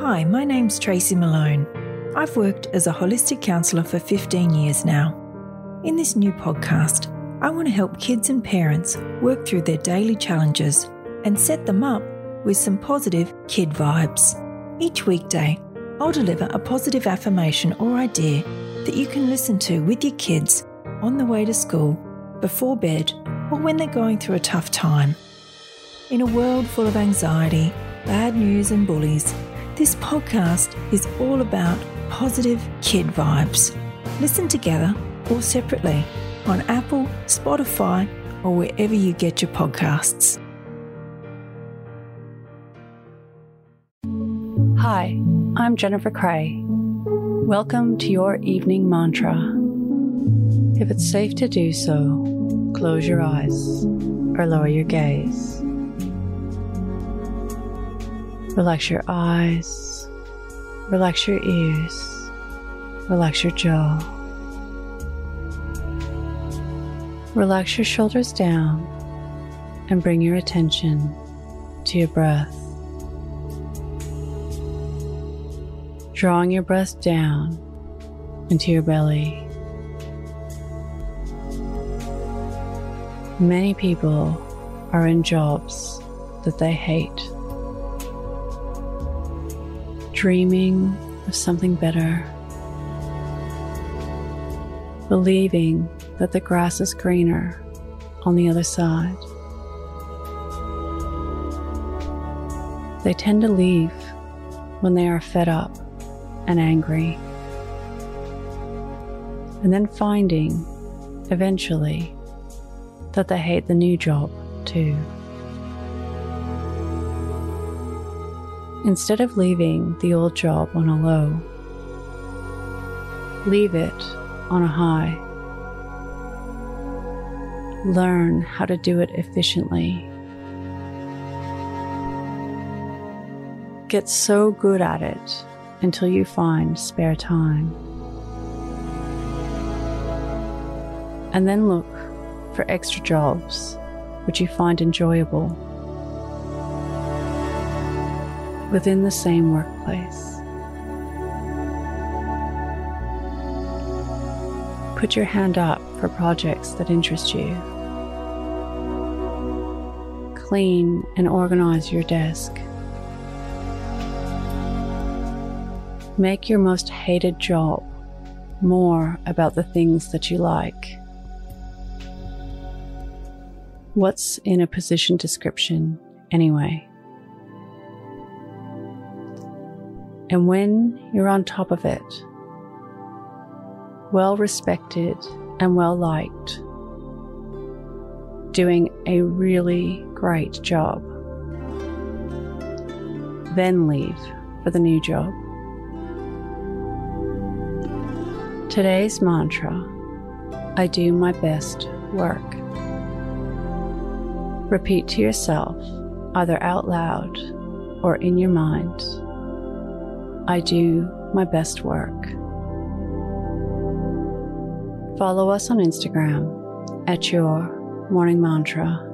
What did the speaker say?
Hi, my name's Tracy Malone. I've worked as a holistic counsellor for 15 years now. In this new podcast, I want to help kids and parents work through their daily challenges and set them up with some positive kid vibes. Each weekday, I'll deliver a positive affirmation or idea that you can listen to with your kids on the way to school, before bed, or when they're going through a tough time. In a world full of anxiety, bad news, and bullies, this podcast is all about positive kid vibes. Listen together or separately on Apple, Spotify, or wherever you get your podcasts. Hi, I'm Jennifer Cray. Welcome to your evening mantra. If it's safe to do so, close your eyes or lower your gaze. Relax your eyes, relax your ears, relax your jaw. Relax your shoulders down and bring your attention to your breath. Drawing your breath down into your belly. Many people are in jobs that they hate, dreaming of something better, believing that the grass is greener on the other side. They tend to leave when they are fed up and angry, and then finding eventually that they hate the new job too. Instead of leaving the old job on a low, leave it on a high. Learn how to do it efficiently. Get so good at it until you find spare time. And then look for extra jobs which you find enjoyable within the same workplace. Put your hand up for projects that interest you. Clean and organize your desk. Make your most hated job more about the things that you like. What's in a position description anyway? And when you're on top of it, well respected and well liked, doing a really great job, then leave for the new job. Today's mantra I do my best work. Repeat to yourself, either out loud or in your mind I do my best work. Follow us on Instagram at your morning mantra